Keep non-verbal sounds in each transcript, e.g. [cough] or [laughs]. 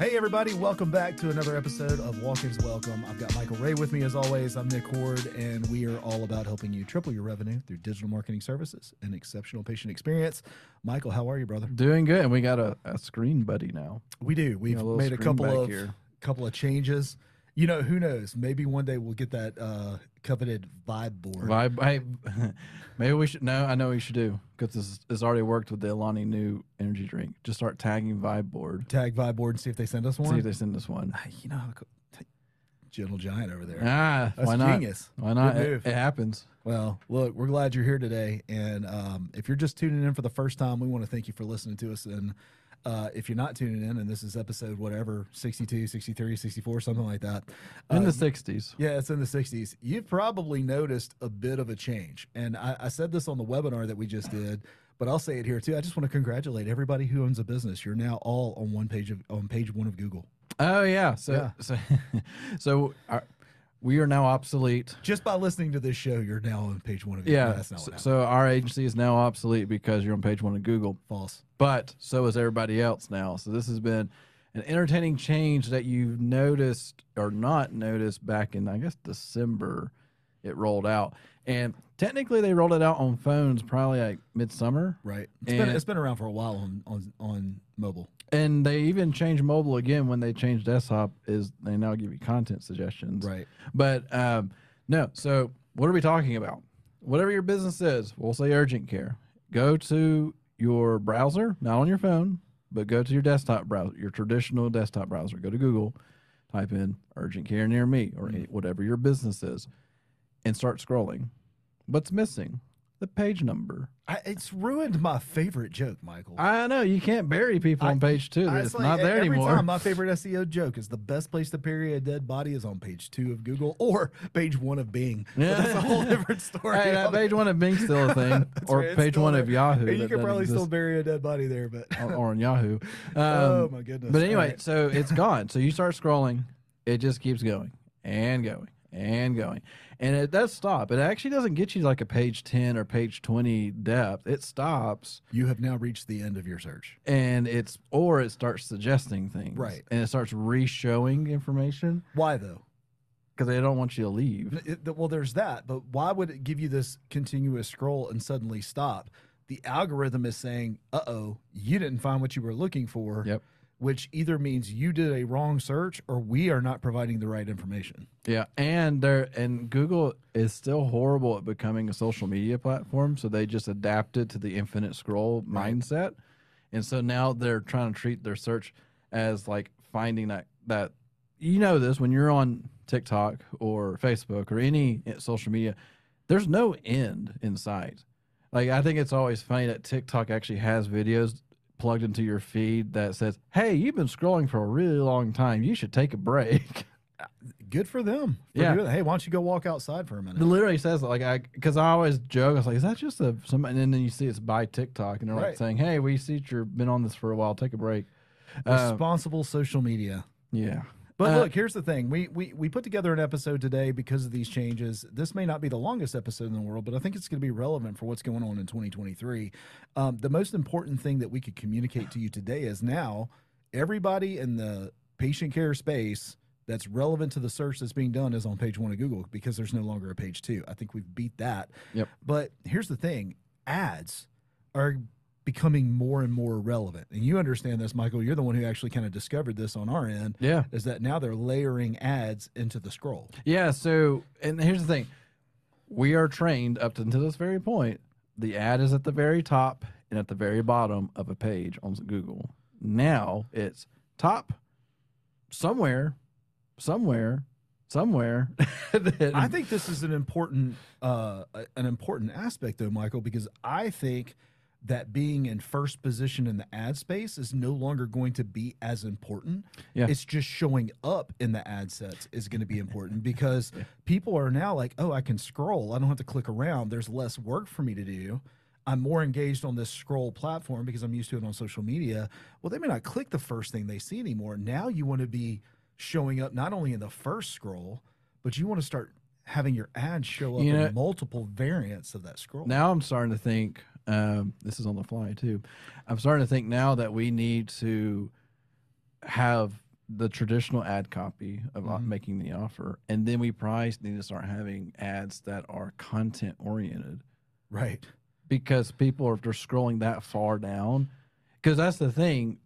Hey, everybody, welcome back to another episode of Walk Ins Welcome. I've got Michael Ray with me as always. I'm Nick Horde, and we are all about helping you triple your revenue through digital marketing services and exceptional patient experience. Michael, how are you, brother? Doing good, and we got a, a screen buddy now. We do. We've a made a couple of here. couple of changes. You know, who knows? Maybe one day we'll get that uh, coveted vibe board. Vibe, hey, [laughs] maybe we should. No, I know what we should do because this has already worked with the Alani Nu energy drink. Just start tagging Vibe board. Tag vibe board and see if they send us one. See if they send us one. You know how to co- gentle giant over there. Ah, That's why not? genius. Why not? It, it happens. Well, look, we're glad you're here today. And um, if you're just tuning in for the first time, we want to thank you for listening to us. And uh, if you're not tuning in, and this is episode whatever, 62, 63, 64, something like that. In uh, the '60s. yeah, it's in the 60s. You've probably noticed a bit of a change. And I, I said this on the webinar that we just did, but I'll say it here too. I just want to congratulate everybody who owns a business. You're now all on one page of on page one of Google. Oh yeah. So Yeah. so [laughs] so our, we are now obsolete. Just by listening to this show, you're now on page one of Google. Yeah. That's not so, so our agency is now obsolete because you're on page one of Google. False. but so is everybody else now. So this has been an entertaining change that you've noticed or not noticed back in I guess December. It rolled out, and technically they rolled it out on phones probably like midsummer, Right. It's been it's been around for a while on on, on mobile. and they even changed mobile again when they changed desktop. Is they now give you content suggestions, Right. But um, no. So what are we talking about? Whatever your business is, we'll say urgent care. Go to your browser, not on your phone, but go to your desktop browser, your traditional desktop browser. Go to Google, type in urgent care near me or Mm. whatever your business is, and start scrolling. What's missing? The page number. I, it's ruined my favorite joke, Michael. I know you can't bury people I- on page two. I- It's like, not there every anymore. Time, my [laughs] favorite SEO joke is the best place to bury a dead body is on page two of Google or page one of Bing. But Yeah. that's a whole different [laughs] story. Hey, that [laughs] page one of Bing's still a thing, or right, page one there. of Yahoo. And you could probably still bury a dead body there, but or, or on Yahoo. Um, oh my goodness. But anyway, right. so it's gone. So you start scrolling, it just keeps going and going and going. And it does stop. It actually doesn't get you like a page 10 or page 20 depth. It stops you have now reached the end of your search. and it's, or it starts suggesting things. Right. And it starts re showing information Why though? because they don't want you to leave. It- well, there's that, but why would it give you this continuous scroll and suddenly stop? The algorithm is saying, "Uh oh, you didn't find what you were looking for." Yep. Which either means you did a wrong search or we are not providing the right information. Yeah, and there and Google is still horrible at becoming a social media platform, so they just adapted to the infinite scroll Right. mindset, and so now they're trying to treat their search as like finding that that you know this when you're on TikTok or Facebook or any eh, social media, there's no end in sight. Like I think it's always funny that TikTok actually has videos plugged into your feed that says, "Hey, you've been scrolling for a really long time. You should take a break." [laughs] Good for them. for Yeah. doing. Hey, why don't you go walk outside for a minute? It literally says like I because I always joke. I was like, is that just a some? And then you see it's by TikTok, and they're Right. like saying, "Hey, we see you've been on this for a while. Take a break." Uh, Responsible social media. yeah, But Uh, look, here's the thing. We, we we put together an episode today because of these changes. This may not be the longest episode in the world, but I think it's going to be relevant for what's going on in 2023. Um, the most important thing that we could communicate to you today is now everybody in the patient care space that's relevant to the search that's being done is on page one of Google because there's no longer a page two. I think we've beat that. Yep. But here's the thing ads are becoming more and more relevant. And you understand this, Michael. You're the one who actually kind of discovered this on our end yeah, is that now they're layering ads into the scroll. yeah. So, and here's the thing: we are trained up to, until this very point. The ad is at the very top and at the very bottom of a page on Google. Now it's top, somewhere, somewhere, somewhere. [laughs] I think this is an important uh, an important aspect though, Michael, because I think that being in first position in the ad space is no longer going to be as important. Yeah. It's just showing up in the ad sets is going to be important [laughs] because people are now like, oh, I can scroll. I don't have to click around. There's less work for me to do. I'm more engaged on this scroll platform because I'm used to it on social media. Well, they may not click the first thing they see anymore. Now you want to be showing up not only in the first scroll, but you want to start having your ads show up You know- in multiple variants of that scroll. now I'm starting to think um, this is on the fly too. I'm starting to think now that we need to have the traditional ad copy of Mhm. making the offer, and then we probably need to start having ads that are content oriented Right. because people are if they're scrolling that far down. Because that's the thing,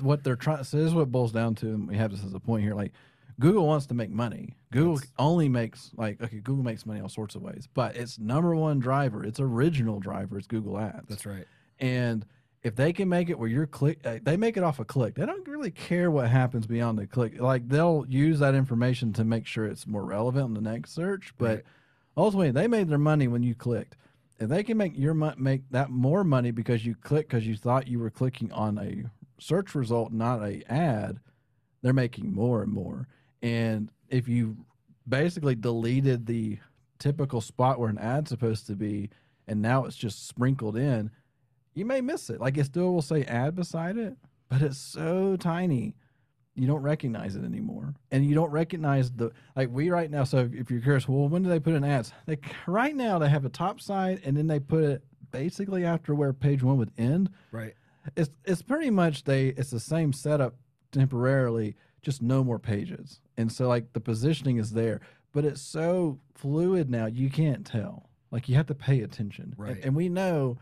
what they're trying. So this is what boils down to, and we have this as a point here. Like Google wants to make money. Google That's- only makes like okay, Google makes money all sorts of ways, but its number one driver, its original driver, is Google Ads. That's right. And if they can make it where you're click, uh, they make it off a click. They don't really care what happens beyond the click. Like they'll use that information to make sure it's more relevant in the next search. But Right. ultimately, they made their money when you clicked. If they can make your make that more money because you click because you thought you were clicking on a search result, not a ad, they're making more and more. And if you basically deleted the typical spot where an ad's supposed to be, and now it's just sprinkled in, you may miss it. Like it still will say ad beside it, but it's so tiny, you don't recognize it anymore, and you don't recognize the like we right now. So if you're curious, well, when do they put in ads? Like right now they have a top side, and then they put it basically after where page one would end. Right. It's it's pretty much they it's the same setup temporarily, just no more pages, and so like the positioning is there, but it's so fluid now you can't tell. Like you have to pay attention, Right. and we know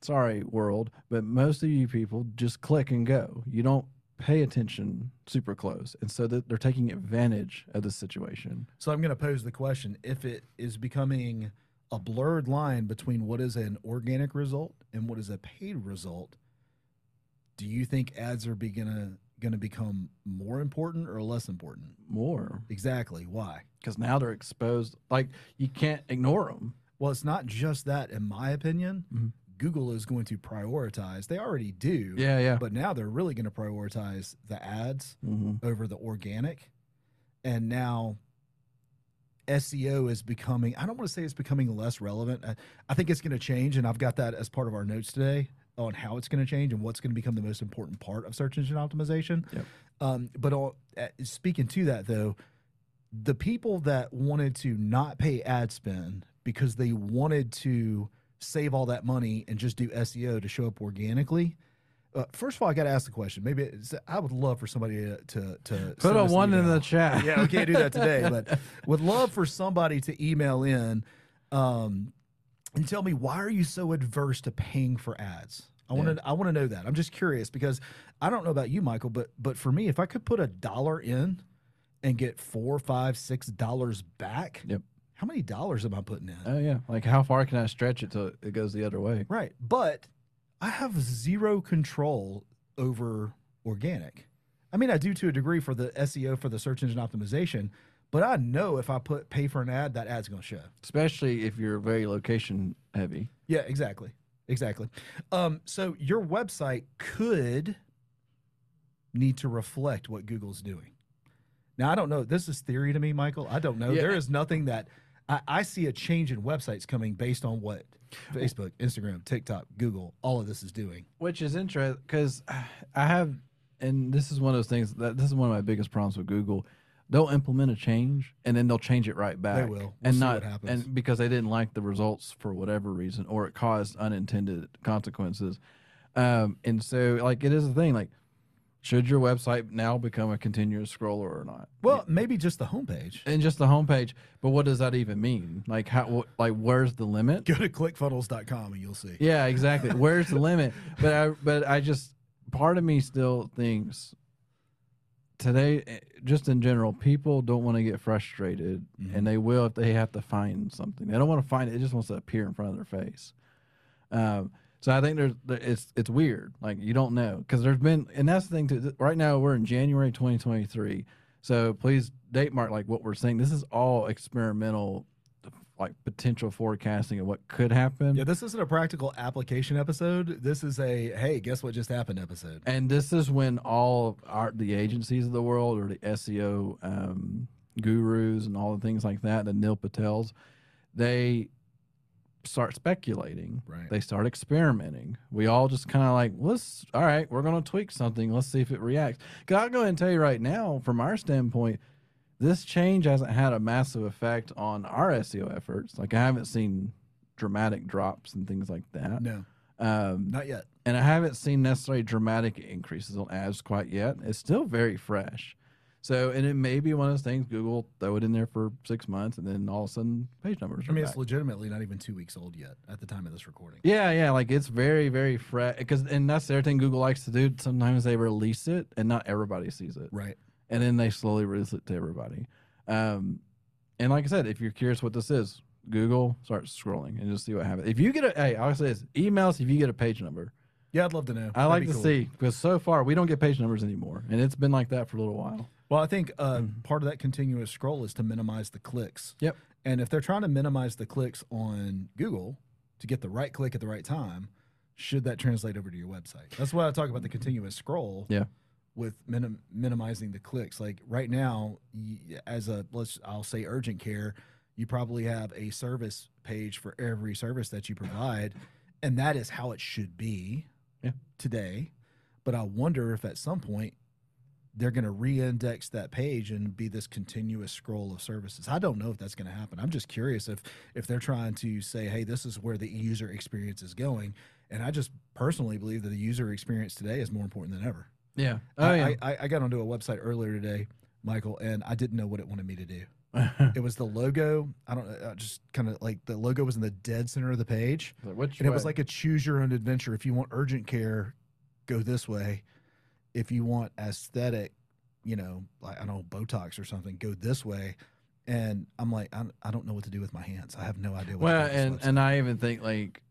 sorry world but most of you people just click and go you don't pay attention super close and so that they're taking advantage of the situation So I'm going to pose the question: If it is becoming a blurred line between what is an organic result and what is a paid result, do you think ads are be gonna going to become more important or less important? more Exactly. Why? because now they're exposed like you can't ignore them Well, it's not just that, in my opinion. Mhm. Google is going to prioritize. They already do. yeah yeah But now they're really going to prioritize the ads hmm over the organic. And now SEO is becoming, I don't want to say it's becoming less relevant. I, I think it's going to change. And I've got that as part of our notes today on how it's going to change and what's going to become the most important part of search engine optimization. Yep. Um, but all, uh, speaking to that, though, the people that wanted to not pay ad spend because they wanted to save all that money and just do SEO to show up organically. Uh, first of all, I got to ask the question. Maybe it's, I would love for somebody to to, to put a one in the chat Yeah, we can't do that [laughs] today, but would love for somebody to email in um, and tell me why are you so adverse to paying for ads? I want to I want to know that. I'm just curious because I don't know about you, Michael, but but for me, if I could put a dollar in and get four, five, six dollars back, Yep. how many dollars am I putting in? oh yeah like how far can i stretch it till it goes the other way Right. But I have zero control over organic. I mean, I do to a degree for the SEO for the search engine optimization, but I know if I put pay for an ad, that ad's going to show. especially if you're very location heavy Yeah, exactly. Exactly. Um, so your website could need to reflect what Google's doing. Now, I don't know. This is theory to me, Michael. I don't know. Yeah. There is nothing that I, I see a change in websites coming based on what Facebook, Instagram, TikTok, Google, all of this is doing. which is interesting because [sighs] I have, and this is one of those things that this is one of my biggest problems with Google. They'll implement a change and then they'll change it right back. will. We'll and not what happens. and because they didn't like the results for whatever reason or it caused unintended consequences. Um, and so like it is a thing like should your website now become a continuous scroller or not? Well, maybe just the homepage. and just the homepage, but what does that even mean? Like how what, like where's the limit? Go to clickfunnels.com and you'll see. Yeah, exactly. Where's the [laughs] limit? But I but I just part of me still thinks today eh, just in general people don't want to get frustrated Mhm. and they will if they have to find something. They don't want to find it, it just wants to appear in front of their face. Um so I think there's there- it's it's weird. Like you don't know because there's been and that's the thing too. Right now we're in January 2023. So please date mark like what we're saying. This is all experimental like potential forecasting of what could happen. Yeah, this isn't a practical application episode. This is a hey, guess what just happened episode. And this is when all our, the agencies of the world or the SEO um, gurus and all the things like that, the Neil Patels, they start speculating. Right. They start experimenting. We all just kind of like, let's, all right, we're going to tweak something. Let's see if it reacts. Because I'll go ahead and tell you right now, from our standpoint, this change hasn't had a massive effect on our SEO efforts. Like, I haven't seen dramatic drops and things like that. No. Um, Not yet. and I haven't seen necessarily dramatic increases on ads quite yet. It's still very fresh. So, and it may be one of those things Google throw it in there for six months, and then all of a sudden page numbers. I are mean, back. it's legitimately not even two weeks old yet at the time of this recording. Yeah, yeah, like it's very, very fresh. Because, and that's the other thing Google likes to do. Sometimes they release it, and not everybody sees it, Right. And then they slowly release it to everybody. Um, and like I said, if you're curious what this is, Google start scrolling and just see what happens. If you get a, hey, I'll say this: email us if you get a page number. Yeah, I'd love to know. I That'd like to cool. see because so far we don't get page numbers anymore, and it's been like that for a little while. Well, I think uh, Mm-hmm. part of that continuous scroll is to minimize the clicks. Yep. And if they're trying to minimize the clicks on Google to get the right click at the right time, should that translate over to your website? That's why I talk about the continuous scroll. Yeah. With minim- minimizing the clicks, like right now, as a let's I'll say urgent care, you probably have a service page for every service that you provide, and that is how it should be. Yeah. Today, but I wonder if at some point they're going to re-index that page and be this continuous scroll of services. I don't know if that's going to happen. I'm just curious if if they're trying to say, "Hey, this is where the user experience is going." And I just personally believe that the user experience today is more important than ever. Yeah. I, Oh yeah. I, I got onto a website earlier today, Michael, and I didn't know what it wanted me to do. [laughs] It was the logo. I don't know, just kind of like the logo was in the dead center of the page, Like, and it was like a choose your own adventure. If you want urgent care, go this way. If you want aesthetic, you know, like I don't know, Botox or something, go this way. And I'm like, I, I don't know what to do with my hands. I have no idea. What well, to do with and and I even think like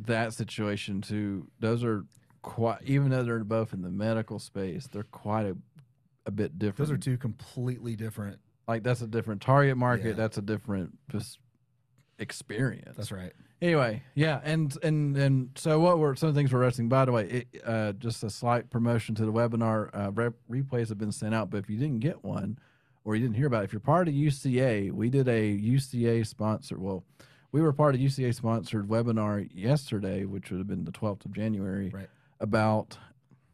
that situation too. Those are quite even though they're both in the medical space, they're quite a a bit different. those are two completely different. like that's a different target market. Yeah. That's a different just experience. That's right. Anyway, yeah, and and and so what were some of the things we're wrestling? By the way, it, uh, just a slight promotion to the webinar. Uh, re- replays have been sent out, but if you didn't get one or you didn't hear about it, if you're part of UCA, we did a UCA sponsored. Well, we were part of UCA sponsored webinar yesterday, which would have been the 12th of January, Right. About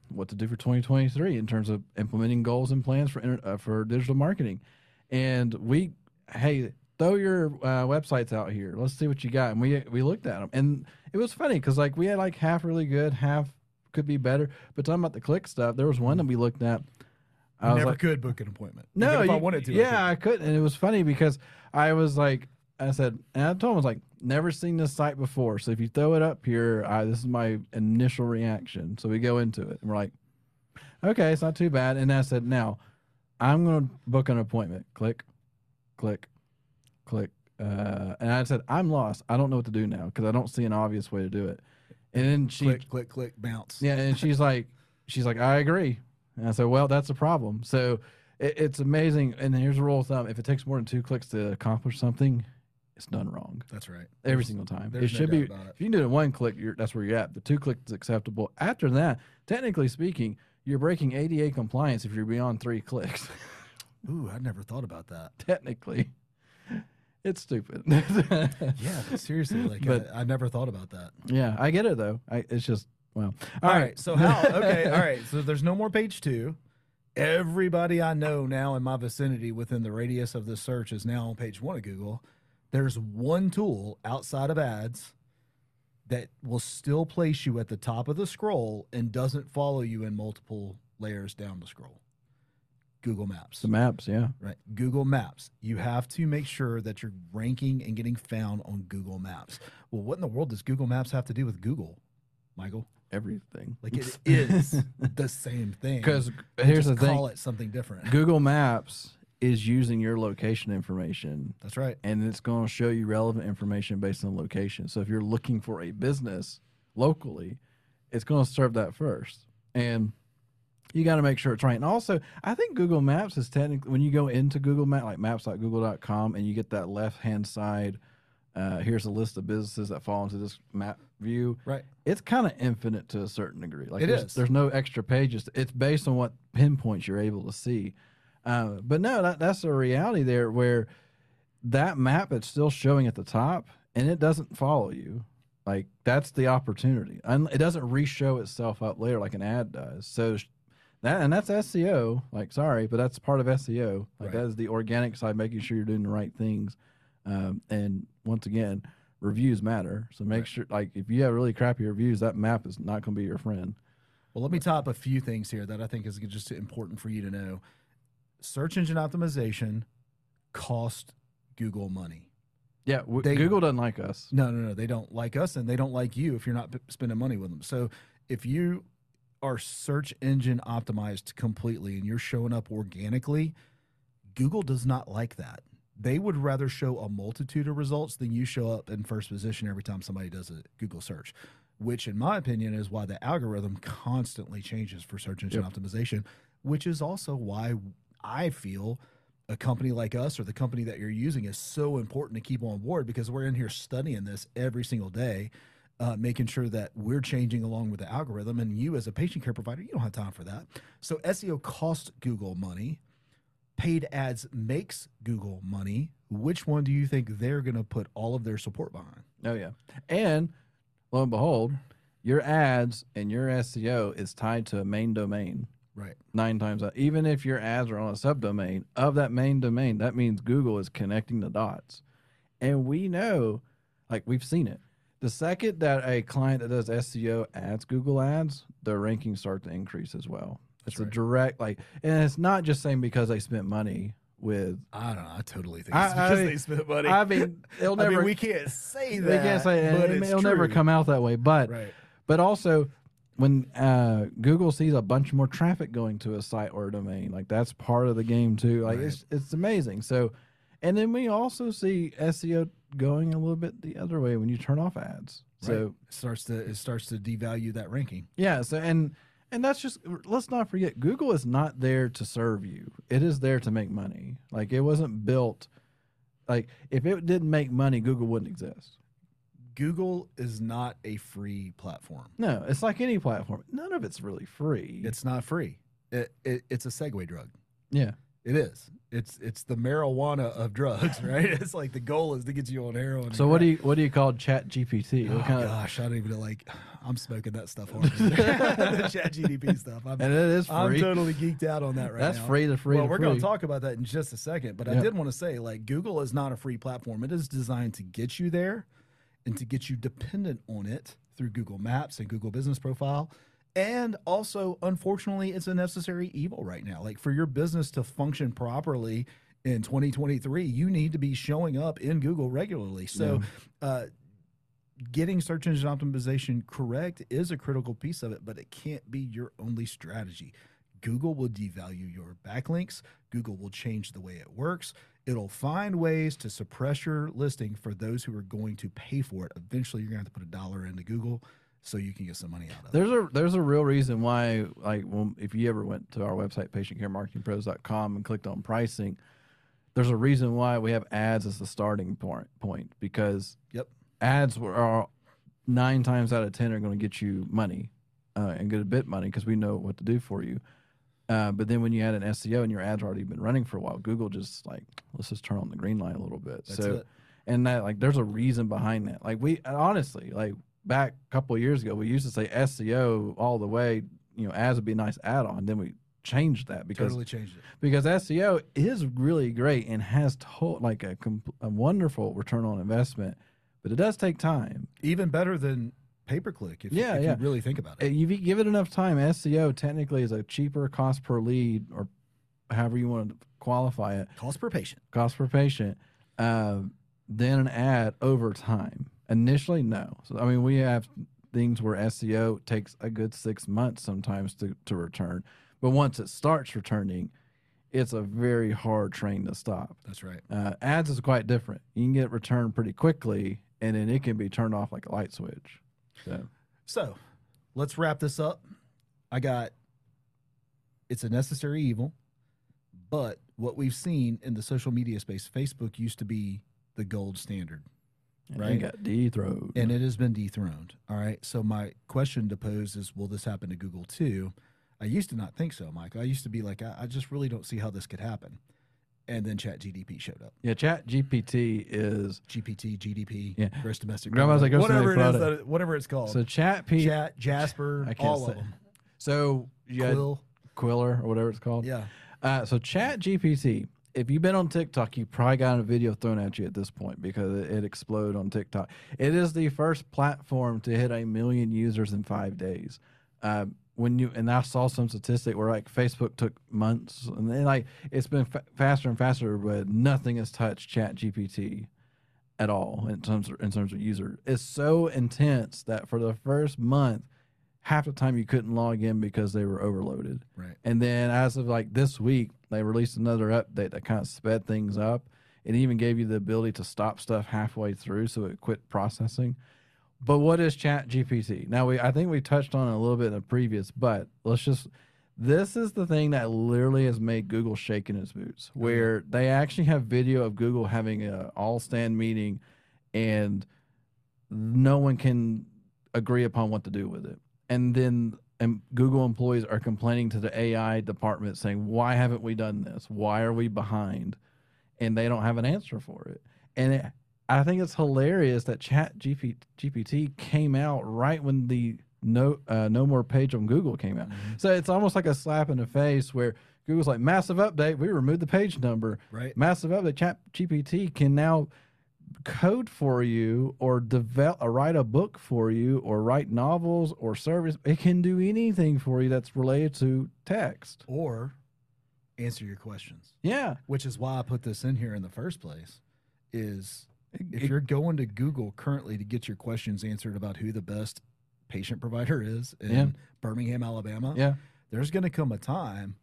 what to do for 2023 in terms of implementing goals and plans for uh, for digital marketing. And we, hey, throw your uh, websites out here. Let's see what you got. And we we looked at them, and it was funny because like we had like half really good, half could be better. But talking about the click stuff, there was one that we looked at. I I never like, could book an appointment. no, if I you- wanted to. I Yeah, I couldn't. And it was funny because I was like, I said, and I told him, I was like, never seen this site before. So if you throw it up here, I, this is my initial reaction. So we go into it and we're like, okay, it's not too bad. And I said, now I'm going to book an appointment. Click, click, click. Uh, and I said, I'm lost. I don't know what to do now because I don't see an obvious way to do it. And then she, click, click, click, bounce. yeah, and she's like, she's like, I agree. And I said, well, that's a problem. So it, it's amazing. And here's a rule of thumb: if it takes more than two clicks to accomplish something, it's done wrong That's right. every single time. It there's no should be. it. If you can do it in one click, you're, that's where you're at. The two clicks is acceptable. After that, technically speaking, you're breaking ADA compliance if you're beyond three clicks. [laughs] Ooh, I never thought about that. technically, [laughs] it's stupid. [laughs] Yeah, seriously, like But- I, I never thought about that. yeah, I get it though. I, it's just well. All right. So how? Okay. All right. So there's no more page two. Everybody I know now in my vicinity within the radius of this search is now on page one of Google. There's one tool outside of ads that will still place you at the top of the scroll and doesn't follow you in multiple layers down the scroll. Google Maps. The maps, yeah. Right. Google Maps. You have to make sure that you're ranking and getting found on Google Maps. Well, what in the world does Google Maps have to do with Google, Michael? Everything. Like it [laughs] is the same thing. Because They here's the just thing: call it something different. Google Maps is using your location information, That's right. and it's going to show you relevant information based on location. So if you're looking for a business locally, it's going to serve that first, and you got to make sure it's right. And also, I think Google Maps is technically when you go into Google Map, like maps.google.com, and you get that left hand side. Uh, here's a list of businesses that fall into this map view. Right. It's kind of infinite to a certain degree. Like It there's, is. there's no extra pages. It's based on what pinpoints you're able to see. Uh, but no, that, that's a reality there where that map it's still showing at the top and it doesn't follow you. Like that's the opportunity. And it doesn't re-show itself up later like an ad does. So that and that's SEO. Like sorry, but that's part of SEO. Like Right. that is the organic side, making sure you're doing the right things. Um, and once again, reviews matter. So make Right. sure, like, if you have really crappy reviews, that map is not going to be your friend. Well, let me top a few things here that I think is just important for you to know. Search engine optimization cost Google money. Yeah, They- Google doesn't like us. No, no, no. They don't like us and they don't like you if you're not p- spending money with them. So if you are search engine optimized completely and you're showing up organically, Google does not like that. They would rather show a multitude of results than you show up in first position every time somebody does a Google search, which, in my opinion, is why the algorithm constantly changes for search engine optimization, which is also why I feel a company like us or the company that you're using is so important to keep on board because we're in here studying this every single day, uh, making sure that we're changing along with the algorithm. And you, as a patient care provider, you don't have time for that. So SEO costs Google money. Paid ads makes Google money. Which one do you think they're going to put all of their support behind? Oh, yeah. And lo and behold, your ads and your SEO is tied to a main domain. Right. nine times out. Even if your ads are on a subdomain of that main domain, that means Google is connecting the dots. And we know, like we've seen it. The second that a client that does SEO adds Google ads, their rankings start to increase as well. It's a right. direct like, and it's not just saying because they spent money with. I don't know. I totally think I- it's I because mean- they spent money. I mean, it'll [laughs] I never. mean, we can't say that. they can't say it. but It, it's will never true. come out that way. But Right. but also, when uh, Google sees a bunch more traffic going to a site or a domain, like that's part of the game too. Like it's it's amazing. So, and then we also see SEO going a little bit the other way when you turn off ads. So Right. it starts to it starts to devalue that ranking. yeah. So and and that's just let's not forget Google is not there to serve you. It is there to make money. Like it wasn't built. Like if it didn't make money, Google wouldn't exist. Google is not a free platform. No, it's like any platform. None of it's really free. It's not free. It, it it's a segue drug. yeah. It is. It's it's the marijuana of drugs, [laughs] right? It's like the goal is to get you on heroin. So what do you what do you call Chat GPT? Oh What kind of, gosh, I don't even like. I'm smoking that stuff hard. [laughs] [laughs] the Chat GDP stuff. I'm, and it is I'm totally geeked out on that right That's now. free to free well, to we're going to talk about that in just a second, but I did want to say, like, Google is not a free platform. It is designed to get you there and to get you dependent on it through Google Maps and Google Business Profile. And also, unfortunately, it's a necessary evil right now. Like, for your business to function properly in 2023, you need to be showing up in Google regularly. So, uh, getting search engine optimization correct is a critical piece of it, but it can't be your only strategy. Google will devalue your backlinks. Google will change the way it works. It'll find ways to suppress your listing for those who are going to pay for it. Eventually, you're going to have to put a dollar into Google so you can get some money out of it. There's a there's a real reason why like well, if you ever went to our website patientcaremarketingpros.com and clicked on pricing, there's a reason why we have ads as the starting point point because Yep. ads are nine times out of ten are going to get you money uh, and get a bit money because we know what to do for you. Uh, but then when you add an SEO and your ads already been running for a while, Google just like let's just turn on the green light a little bit. That's so it. and that like there's a reason behind that. Like we honestly like back a couple of years ago, we used to say SEO all the way. You know, ads would be a nice add-on. Then we changed that because Totally changed it. because SEO is really great and has to, like a, a wonderful return on investment, but it does take time. Even better than pay per click if, Yeah, if yeah. you really think about Uh, it. If you give it enough time, SEO technically is a cheaper cost per lead or however you want to qualify it. Cost per patient. cost per patient uh, than an ad over time. Initially, no. So I mean, we have things where SEO takes a good six months sometimes to, to return, but once it starts returning, it's a very hard train to stop. That's right. Uh, ads is quite different. You can get returned pretty quickly, and then it can be turned off like a light switch. So So let's wrap this up. I got it's a necessary evil, but what we've seen in the social media space, Facebook used to be the gold standard, and Right. it got dethroned. and it has been dethroned. All right. So my question to pose is will this happen to Google too? I used to not think so, Mike. I used to be like, I, I just really don't see how this could happen. And then Chat GDP showed up. yeah, Chat GPT is GPT, GDP, Yeah. gross domestic Grandma's like gross whatever it is, domestic that, whatever it's called. so Chat P. Chat, Jasper, I can't all say. of them. So you Quill. Quiller or whatever it's called. Yeah. Uh, so Chat GPT if you've been on TikTok, you probably got a video thrown at you at this point because it, it exploded on TikTok. It is the first platform to hit a million users in five days. Uh, when you and I saw some statistic where like Facebook took months, and then like it's been fa- faster and faster, but nothing has touched Chat GPT at all in terms of, in terms of user. It's so intense that for the first month, half the time you couldn't log in because they were overloaded. Right. And then as of like this week, they released another update that kind of sped things up. It even gave you the ability to stop stuff halfway through so it quit processing. But what is Chat GPT? Now we I think we touched on it a little bit in the previous, but let's just this is the thing that literally has made Google shake in its boots, oh, where they actually have video of Google having an all stand meeting and no one can agree upon what to do with it. And then and Google employees are complaining to the AI department saying, "Why haven't we done this? Why are we behind?" And they don't have an answer for it. And it, I think it's hilarious that Chat GP, GPT came out right when the no uh, no more page on Google came out. So it's almost like a slap in the face where Google's like massive update. We removed the page number. Right. Massive update. Chat GPT can now code for you or develop or write a book for you or write novels or service. It can do anything for you that's related to text. Or answer your questions, Yeah. which is why I put this in here in the first place. Is if you're going to Google currently to get your questions answered about who the best patient provider is in Yeah. Birmingham, Alabama, yeah. there's going to come a time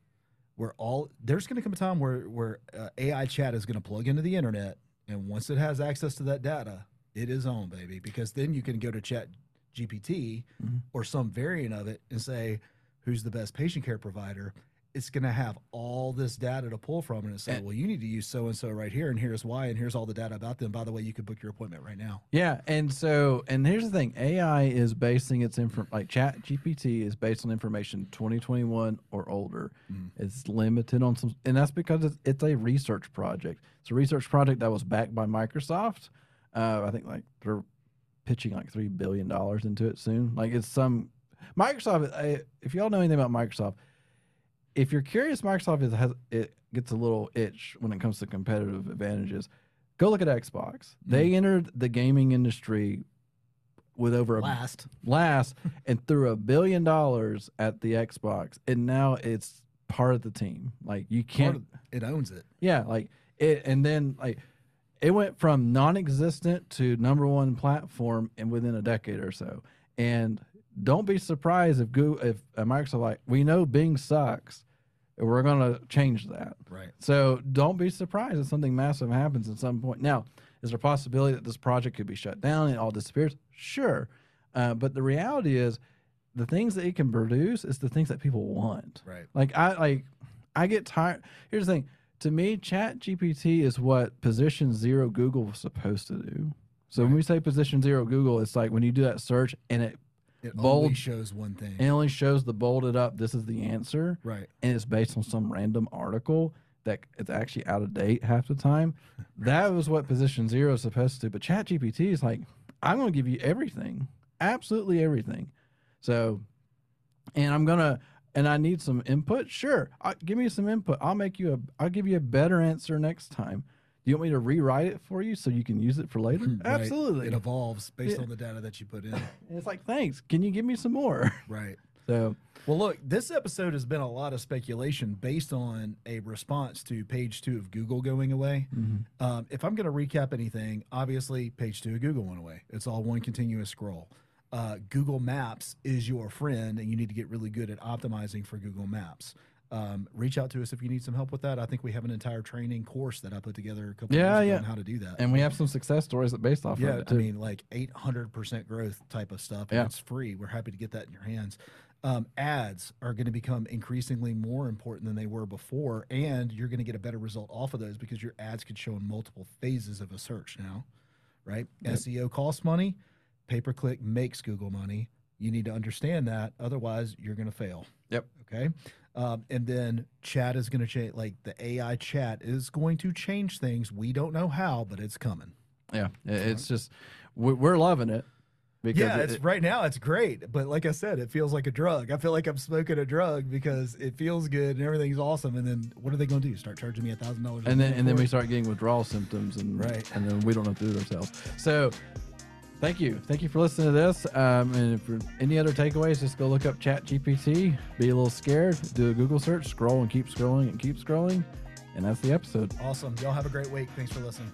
where all there's going to come a time where where uh, AI chat is going to plug into the internet, and once it has access to that data, it is on, baby. Because then you can go to Chat GPT Mhm. or some variant of it and say, "Who's the best patient care provider?" It's going to have all this data to pull from, and it's say, And- "Well, you need to use so and so right here, and here's why, and here's all the data about them. By the way, you could book your appointment right now." Yeah, and so and here's the thing: AI is basing its info like Chat GPT is based on information 2021 or older. Mm. It's limited on some, and that's because it's, it's a research project. It's a research project that was backed by Microsoft. Uh, I think like they're pitching like three billion dollars into it soon. Like it's some Microsoft. uh, If y'all know anything about Microsoft, if you're curious, Microsoft is, has it gets a little itch when it comes to competitive advantages. Go look at Xbox. They hmm. entered the gaming industry with over a Last, last [laughs] and threw a billion dollars at the Xbox, and now it's part of the team. Like you can't, of- it owns it. yeah, like it, and then like it went from non-existent to number one platform in within a decade or so. And don't be surprised if Google, if uh, Microsoft like we know Bing sucks, and we're gonna change that. Right. So don't be surprised if something massive happens at some point. Now, is there a possibility that this project could be shut down and it all disappears? Sure. Uh, but the reality is the things that it can produce is the things that people want. Right. Like I like I get tired. Here's the thing. To me, Chat GPT is what position zero Google was supposed to do. So when we say position zero Google, it's like when you do that search and it, It Bold- only shows one thing. it only shows the bolded up, this is the answer right. and it's based on some random article that it's actually out of date half the time. [laughs] That was what position zero is supposed to do. But Chat GPT is like, I'm going to give you everything, absolutely everything. So, and I'm going to, and I need some input. Sure, i give me some input. I'll make you a, I'll give you a better answer next time. Do you want me to rewrite it for you so you can use it for later? Right. Absolutely. It evolves based Yeah. on the data that you put in. [laughs] It's like, thanks. Can you give me some more? [laughs] right. So, Well, look, this episode has been a lot of speculation based on a response to page two of Google going away. Um, if I'm going to recap anything, obviously, page two of Google went away. It's all one continuous scroll. Uh, Google Maps is your friend, and you need to get really good at optimizing for Google Maps. Um, reach out to us if you need some help with that. I think we have an entire training course that I put together a couple Yeah, years ago yeah. on how to do that. and we have some success stories that based off Yeah, of it I mean, like 800% growth type of stuff. And Yeah. It's free. We're happy to get that in your hands. Um, ads are going to become increasingly more important than they were before, and you're going to get a better result off of those because your ads could show in multiple phases of a search now, right? Yep. SEO costs money, pay per click makes Google money. You need to understand that. Otherwise, you're going to fail. Yep. Okay. Um, and then chat is going to change, like the AI chat is going to change things. We don't know how, but it's coming. Yeah, it's just we- we're loving it. Because yeah, it's it- right now it's great, but like I said, it feels like a drug. I feel like I'm smoking a drug because it feels good and everything's awesome. And then what are they going to do? Start charging me a thousand dollars? and then and then we start getting withdrawal symptoms and Right. and then we don't know what to do ourselves so thank you thank you for listening to this um, and for any other takeaways just go look up chat gpt be a little scared do a google search scroll and keep scrolling and keep scrolling and that's the episode awesome. Y'all have a great week. Thanks for listening.